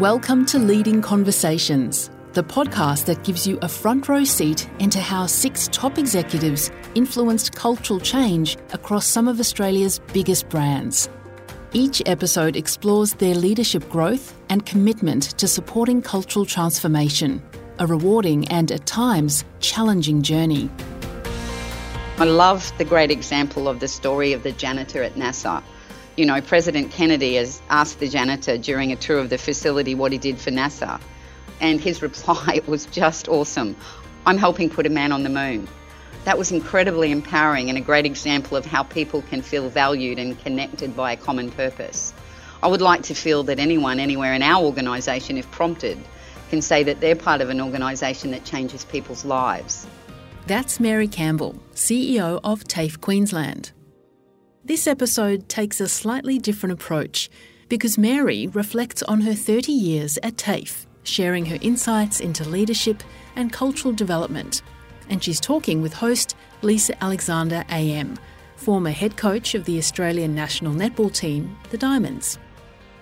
Welcome to Leading Conversations, the podcast that gives you a front row seat into how six top executives influenced cultural change across some of Australia's biggest brands. Each episode explores their leadership growth and commitment to supporting cultural transformation, a rewarding and at times challenging journey. I love the great example of the story of the janitor at NASA. You know, President Kennedy has asked the janitor during a tour of the facility what he did for NASA. And his reply was just awesome I'm helping put a man on the moon. That was incredibly empowering and a great example of how people can feel valued and connected by a common purpose. I would like to feel that anyone, anywhere in our organisation, if prompted, can say that they're part of an organisation that changes people's lives. That's Mary Campbell, CEO of TAFE Queensland. This episode takes a slightly different approach because Mary reflects on her 30 years at TAFE, sharing her insights into leadership and cultural development. And she's talking with host Lisa Alexander AM, former head coach of the Australian national netball team, the Diamonds.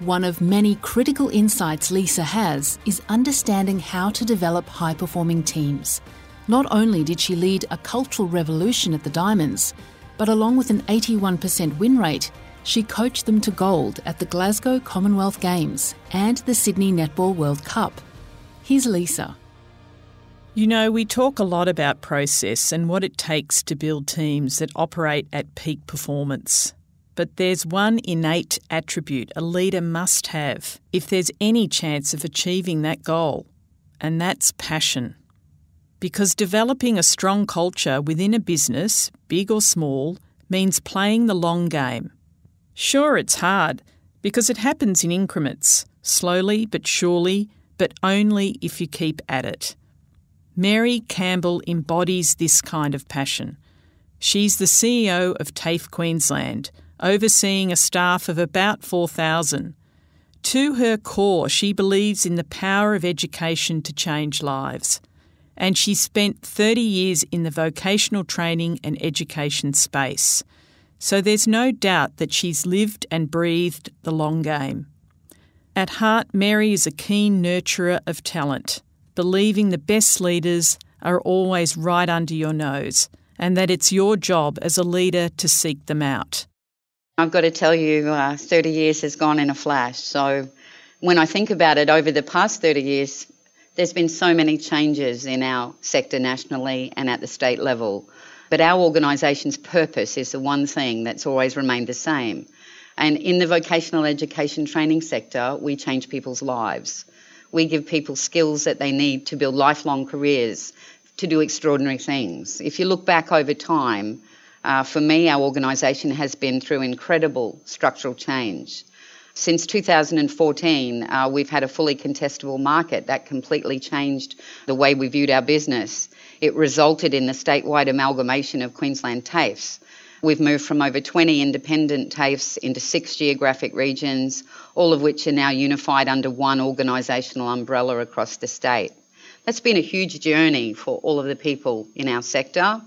One of many critical insights Lisa has is understanding how to develop high performing teams. Not only did she lead a cultural revolution at the Diamonds, but along with an 81% win rate, she coached them to gold at the Glasgow Commonwealth Games and the Sydney Netball World Cup. Here's Lisa. You know, we talk a lot about process and what it takes to build teams that operate at peak performance. But there's one innate attribute a leader must have if there's any chance of achieving that goal, and that's passion because developing a strong culture within a business, big or small, means playing the long game. Sure, it's hard because it happens in increments, slowly but surely, but only if you keep at it. Mary Campbell embodies this kind of passion. She's the CEO of TAFE Queensland, overseeing a staff of about 4,000. To her core, she believes in the power of education to change lives and she spent 30 years in the vocational training and education space. So there's no doubt that she's lived and breathed the long game. At heart, Mary is a keen nurturer of talent, believing the best leaders are always right under your nose and that it's your job as a leader to seek them out. I've got to tell you, uh, 30 years has gone in a flash. So when I think about it, over the past 30 years, there's been so many changes in our sector nationally and at the state level, but our organisation's purpose is the one thing that's always remained the same. And in the vocational education training sector, we change people's lives. We give people skills that they need to build lifelong careers, to do extraordinary things. If you look back over time, uh, for me, our organisation has been through incredible structural change. Since 2014, uh, we've had a fully contestable market that completely changed the way we viewed our business. It resulted in the statewide amalgamation of Queensland TAFEs. We've moved from over 20 independent TAFEs into six geographic regions, all of which are now unified under one organisational umbrella across the state. That's been a huge journey for all of the people in our sector.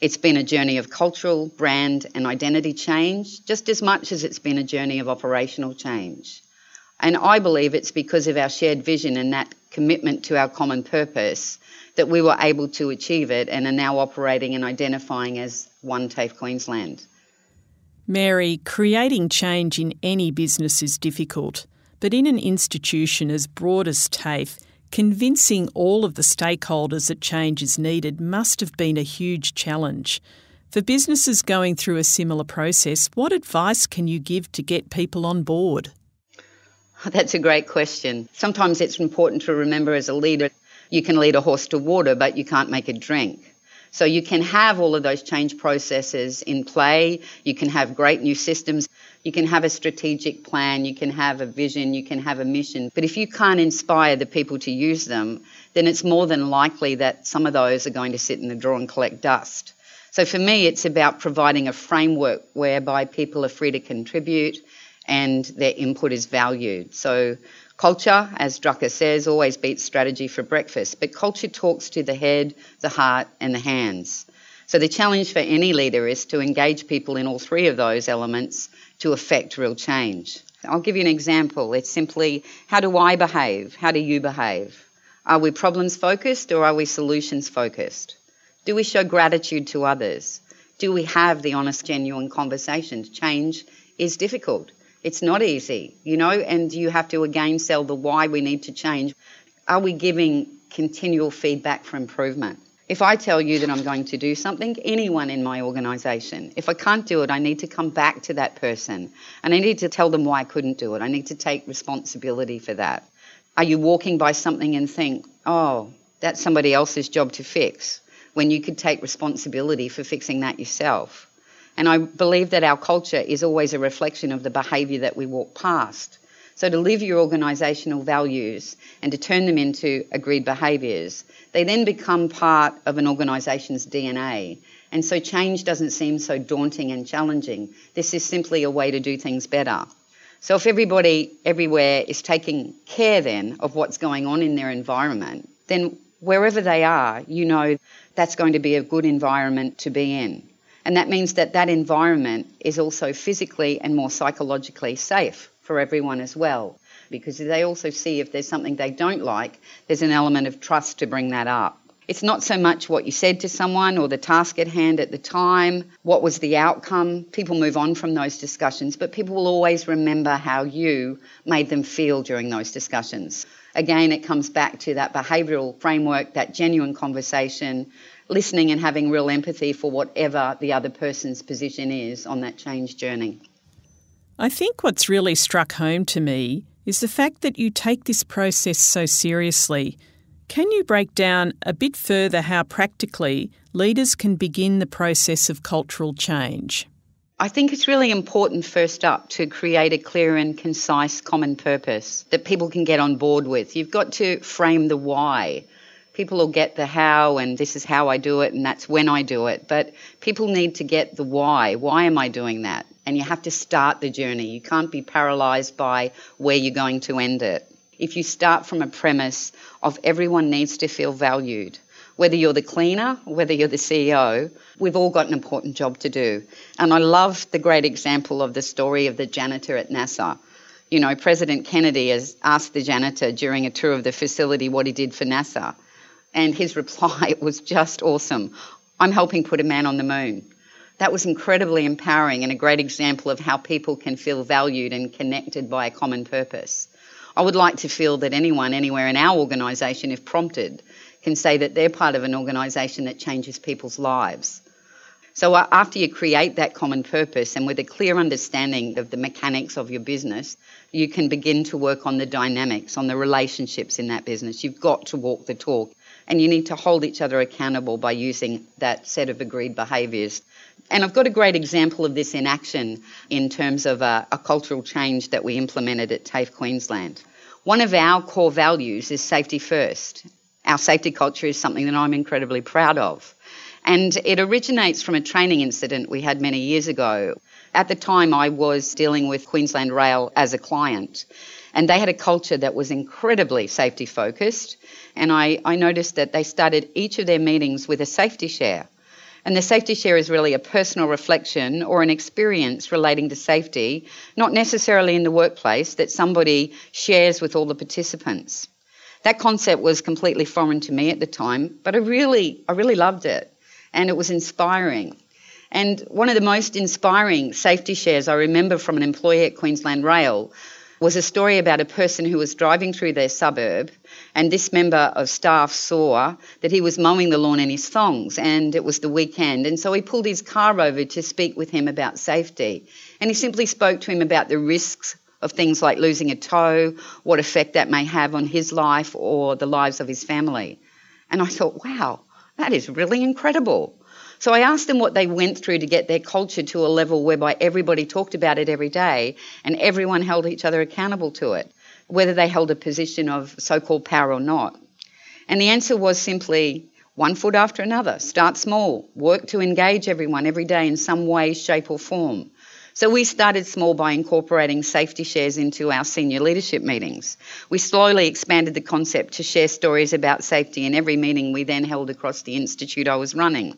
It's been a journey of cultural, brand, and identity change, just as much as it's been a journey of operational change. And I believe it's because of our shared vision and that commitment to our common purpose that we were able to achieve it and are now operating and identifying as One TAFE Queensland. Mary, creating change in any business is difficult, but in an institution as broad as TAFE, Convincing all of the stakeholders that change is needed must have been a huge challenge. For businesses going through a similar process, what advice can you give to get people on board? That's a great question. Sometimes it's important to remember as a leader, you can lead a horse to water, but you can't make it drink. So you can have all of those change processes in play. You can have great new systems. You can have a strategic plan. You can have a vision. You can have a mission. But if you can't inspire the people to use them, then it's more than likely that some of those are going to sit in the drawer and collect dust. So for me, it's about providing a framework whereby people are free to contribute and their input is valued. So Culture, as Drucker says, always beats strategy for breakfast, but culture talks to the head, the heart, and the hands. So the challenge for any leader is to engage people in all three of those elements to affect real change. I'll give you an example. It's simply how do I behave? How do you behave? Are we problems focused or are we solutions focused? Do we show gratitude to others? Do we have the honest, genuine conversations? Change is difficult. It's not easy, you know, and you have to again sell the why we need to change. Are we giving continual feedback for improvement? If I tell you that I'm going to do something, anyone in my organisation, if I can't do it, I need to come back to that person and I need to tell them why I couldn't do it. I need to take responsibility for that. Are you walking by something and think, oh, that's somebody else's job to fix, when you could take responsibility for fixing that yourself? And I believe that our culture is always a reflection of the behaviour that we walk past. So, to live your organisational values and to turn them into agreed behaviours, they then become part of an organisation's DNA. And so, change doesn't seem so daunting and challenging. This is simply a way to do things better. So, if everybody everywhere is taking care then of what's going on in their environment, then wherever they are, you know that's going to be a good environment to be in. And that means that that environment is also physically and more psychologically safe for everyone as well. Because they also see if there's something they don't like, there's an element of trust to bring that up. It's not so much what you said to someone or the task at hand at the time, what was the outcome. People move on from those discussions, but people will always remember how you made them feel during those discussions. Again, it comes back to that behavioural framework, that genuine conversation, listening and having real empathy for whatever the other person's position is on that change journey. I think what's really struck home to me is the fact that you take this process so seriously. Can you break down a bit further how practically leaders can begin the process of cultural change? I think it's really important, first up, to create a clear and concise common purpose that people can get on board with. You've got to frame the why. People will get the how, and this is how I do it, and that's when I do it. But people need to get the why. Why am I doing that? And you have to start the journey. You can't be paralyzed by where you're going to end it. If you start from a premise of everyone needs to feel valued, whether you're the cleaner, whether you're the CEO, we've all got an important job to do. And I love the great example of the story of the janitor at NASA. You know, President Kennedy has asked the janitor during a tour of the facility what he did for NASA. And his reply was just awesome. I'm helping put a man on the moon that was incredibly empowering and a great example of how people can feel valued and connected by a common purpose. I would like to feel that anyone, anywhere in our organisation, if prompted, can say that they're part of an organisation that changes people's lives. So, uh, after you create that common purpose and with a clear understanding of the mechanics of your business, you can begin to work on the dynamics, on the relationships in that business. You've got to walk the talk and you need to hold each other accountable by using that set of agreed behaviours and I've got a great example of this in action in terms of a, a cultural change that we implemented at TAFE Queensland. One of our core values is safety first. Our safety culture is something that I'm incredibly proud of. And it originates from a training incident we had many years ago. At the time, I was dealing with Queensland Rail as a client, and they had a culture that was incredibly safety focused. And I, I noticed that they started each of their meetings with a safety share. And the safety share is really a personal reflection or an experience relating to safety, not necessarily in the workplace, that somebody shares with all the participants. That concept was completely foreign to me at the time, but I really, I really loved it. And it was inspiring. And one of the most inspiring safety shares I remember from an employee at Queensland Rail was a story about a person who was driving through their suburb and this member of staff saw that he was mowing the lawn in his thongs and it was the weekend. And so he pulled his car over to speak with him about safety. And he simply spoke to him about the risks of things like losing a toe, what effect that may have on his life or the lives of his family. And I thought, wow, that is really incredible. So I asked them what they went through to get their culture to a level whereby everybody talked about it every day and everyone held each other accountable to it whether they held a position of so called power or not. And the answer was simply one foot after another. Start small, work to engage everyone every day in some way, shape, or form. So we started small by incorporating safety shares into our senior leadership meetings. We slowly expanded the concept to share stories about safety in every meeting we then held across the institute I was running.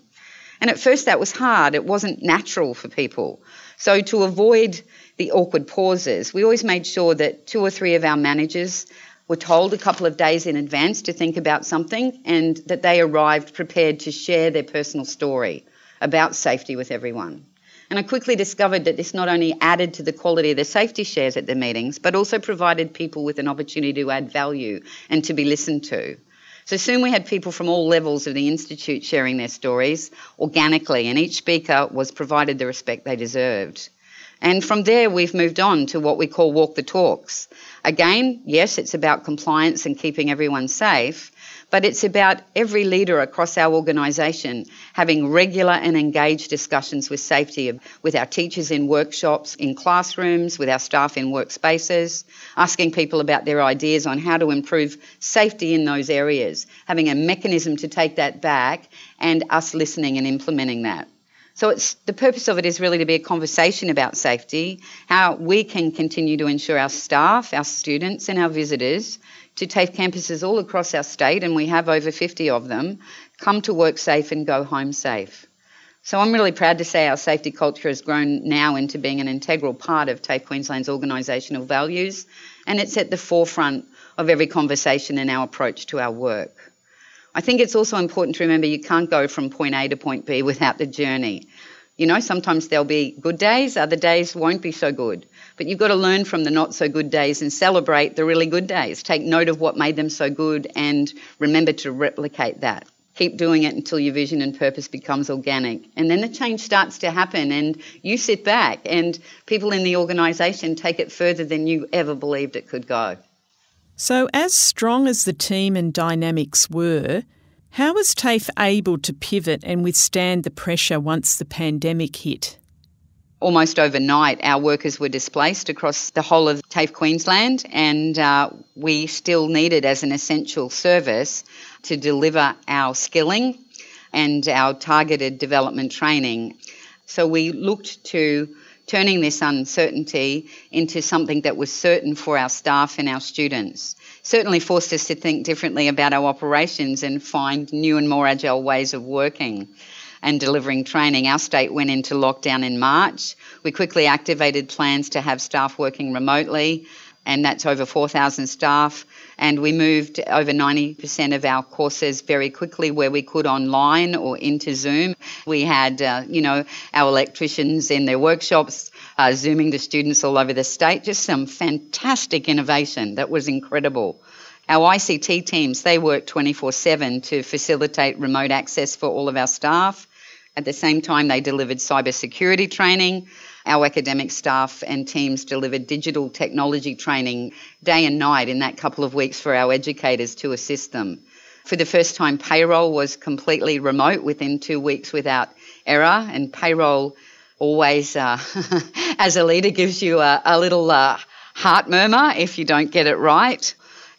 And at first that was hard, it wasn't natural for people. So to avoid the awkward pauses, we always made sure that two or three of our managers were told a couple of days in advance to think about something and that they arrived prepared to share their personal story about safety with everyone. And I quickly discovered that this not only added to the quality of the safety shares at the meetings, but also provided people with an opportunity to add value and to be listened to. So soon we had people from all levels of the Institute sharing their stories organically, and each speaker was provided the respect they deserved. And from there, we've moved on to what we call walk the talks. Again, yes, it's about compliance and keeping everyone safe, but it's about every leader across our organisation having regular and engaged discussions with safety with our teachers in workshops, in classrooms, with our staff in workspaces, asking people about their ideas on how to improve safety in those areas, having a mechanism to take that back, and us listening and implementing that. So it's the purpose of it is really to be a conversation about safety, how we can continue to ensure our staff, our students, and our visitors to TAFE campuses all across our state, and we have over 50 of them, come to work safe and go home safe. So I'm really proud to say our safety culture has grown now into being an integral part of TAFE Queensland's organisational values, and it's at the forefront of every conversation and our approach to our work. I think it's also important to remember you can't go from point A to point B without the journey. You know, sometimes there'll be good days, other days won't be so good. But you've got to learn from the not so good days and celebrate the really good days. Take note of what made them so good and remember to replicate that. Keep doing it until your vision and purpose becomes organic. And then the change starts to happen, and you sit back, and people in the organisation take it further than you ever believed it could go. So, as strong as the team and dynamics were, how was TAFE able to pivot and withstand the pressure once the pandemic hit? almost overnight, our workers were displaced across the whole of TAFE Queensland, and uh, we still needed, as an essential service, to deliver our skilling and our targeted development training. So we looked to turning this uncertainty into something that was certain for our staff and our students. Certainly forced us to think differently about our operations and find new and more agile ways of working and delivering training. Our state went into lockdown in March. We quickly activated plans to have staff working remotely, and that's over 4,000 staff. And we moved over 90% of our courses very quickly where we could online or into Zoom. We had, uh, you know, our electricians in their workshops uh, Zooming the students all over the state. Just some fantastic innovation that was incredible. Our ICT teams, they work 24 7 to facilitate remote access for all of our staff. At the same time, they delivered cybersecurity training. Our academic staff and teams delivered digital technology training day and night in that couple of weeks for our educators to assist them. For the first time, payroll was completely remote within two weeks without error, and payroll always, uh, as a leader, gives you a, a little uh, heart murmur if you don't get it right.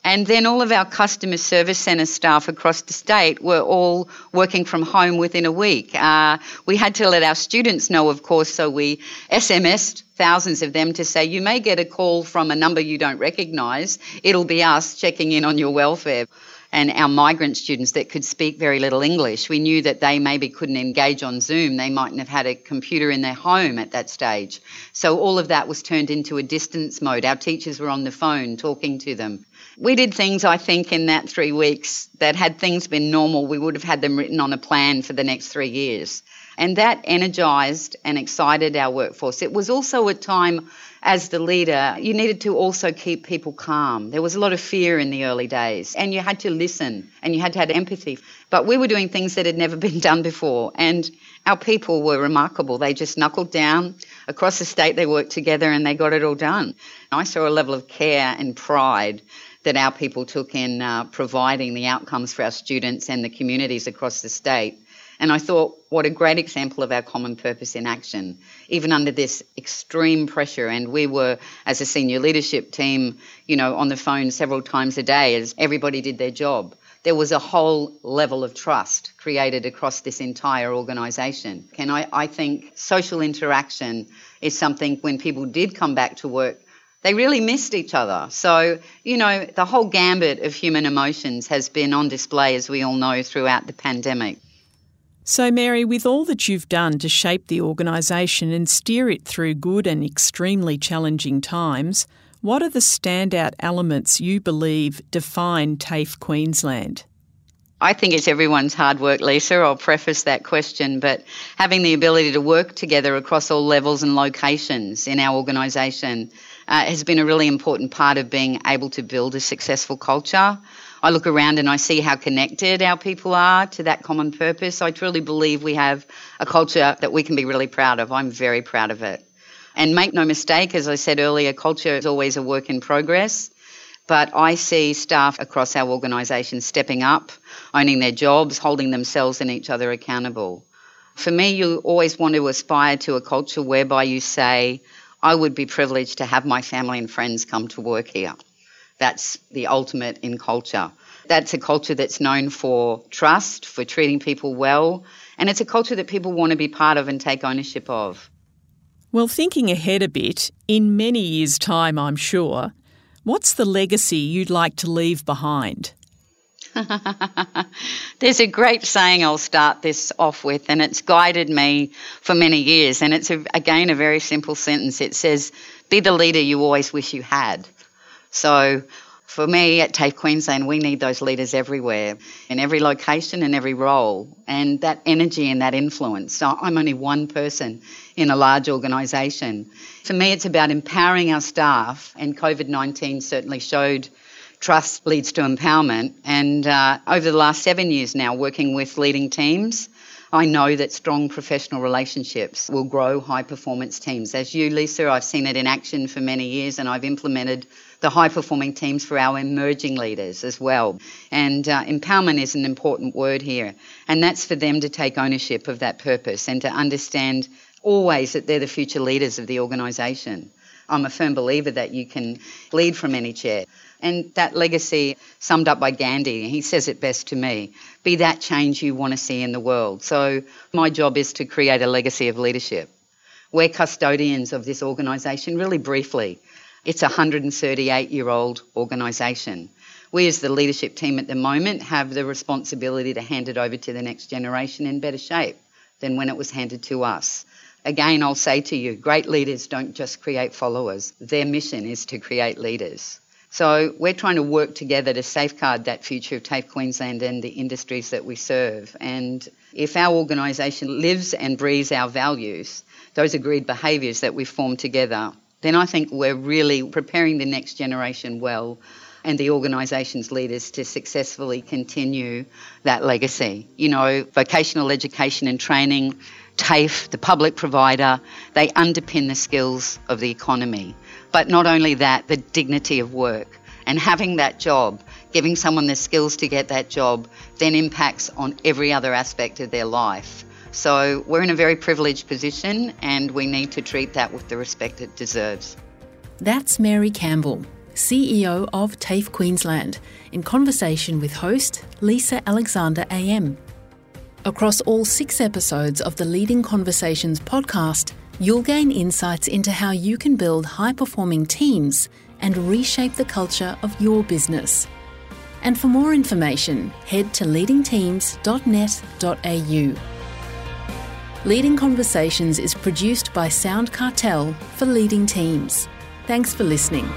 And then all of our customer service centre staff across the state were all working from home within a week. Uh, we had to let our students know, of course, so we SMSed thousands of them to say, you may get a call from a number you don't recognise. It'll be us checking in on your welfare. And our migrant students that could speak very little English, we knew that they maybe couldn't engage on Zoom. They mightn't have had a computer in their home at that stage. So all of that was turned into a distance mode. Our teachers were on the phone talking to them we did things, I think, in that three weeks that had things been normal, we would have had them written on a plan for the next three years. And that energised and excited our workforce. It was also a time as the leader, you needed to also keep people calm. There was a lot of fear in the early days, and you had to listen and you had to have empathy. But we were doing things that had never been done before, and our people were remarkable. They just knuckled down across the state, they worked together, and they got it all done. I saw a level of care and pride that our people took in uh, providing the outcomes for our students and the communities across the state. And I thought, what a great example of our common purpose in action, even under this extreme pressure. And we were, as a senior leadership team, you know, on the phone several times a day as everybody did their job. There was a whole level of trust created across this entire organisation. And I, I think social interaction is something when people did come back to work they really missed each other. So, you know, the whole gambit of human emotions has been on display, as we all know, throughout the pandemic. So, Mary, with all that you've done to shape the organisation and steer it through good and extremely challenging times, what are the standout elements you believe define TAFE Queensland? I think it's everyone's hard work, Lisa. I'll preface that question, but having the ability to work together across all levels and locations in our organisation uh, has been a really important part of being able to build a successful culture. I look around and I see how connected our people are to that common purpose. I truly believe we have a culture that we can be really proud of. I'm very proud of it. And make no mistake, as I said earlier, culture is always a work in progress. But I see staff across our organisation stepping up, owning their jobs, holding themselves and each other accountable. For me, you always want to aspire to a culture whereby you say, I would be privileged to have my family and friends come to work here. That's the ultimate in culture. That's a culture that's known for trust, for treating people well, and it's a culture that people want to be part of and take ownership of. Well, thinking ahead a bit, in many years' time, I'm sure, what's the legacy you'd like to leave behind? There's a great saying I'll start this off with, and it's guided me for many years. And it's, a, again, a very simple sentence. It says, Be the leader you always wish you had. So for me at TAFE Queensland, we need those leaders everywhere, in every location and every role, and that energy and that influence. So I'm only one person in a large organisation. For me, it's about empowering our staff, and COVID 19 certainly showed trust leads to empowerment. And uh, over the last seven years now, working with leading teams, I know that strong professional relationships will grow high performance teams. As you, Lisa, I've seen it in action for many years and I've implemented the high performing teams for our emerging leaders as well. And uh, empowerment is an important word here. And that's for them to take ownership of that purpose and to understand always that they're the future leaders of the organisation. I'm a firm believer that you can lead from any chair. And that legacy, summed up by Gandhi, he says it best to me be that change you want to see in the world. So, my job is to create a legacy of leadership. We're custodians of this organisation, really briefly. It's a 138 year old organisation. We, as the leadership team at the moment, have the responsibility to hand it over to the next generation in better shape than when it was handed to us. Again, I'll say to you great leaders don't just create followers, their mission is to create leaders. So we're trying to work together to safeguard that future of TAFE Queensland and the industries that we serve. And if our organisation lives and breathes our values, those agreed behaviours that we form together, then I think we're really preparing the next generation well and the organisation's leaders to successfully continue that legacy. You know, vocational education and training, TAFE, the public provider, they underpin the skills of the economy. But not only that, the dignity of work. And having that job, giving someone the skills to get that job, then impacts on every other aspect of their life. So we're in a very privileged position and we need to treat that with the respect it deserves. That's Mary Campbell, CEO of TAFE Queensland, in conversation with host Lisa Alexander AM. Across all six episodes of the Leading Conversations podcast, You'll gain insights into how you can build high performing teams and reshape the culture of your business. And for more information, head to leadingteams.net.au. Leading Conversations is produced by Sound Cartel for leading teams. Thanks for listening.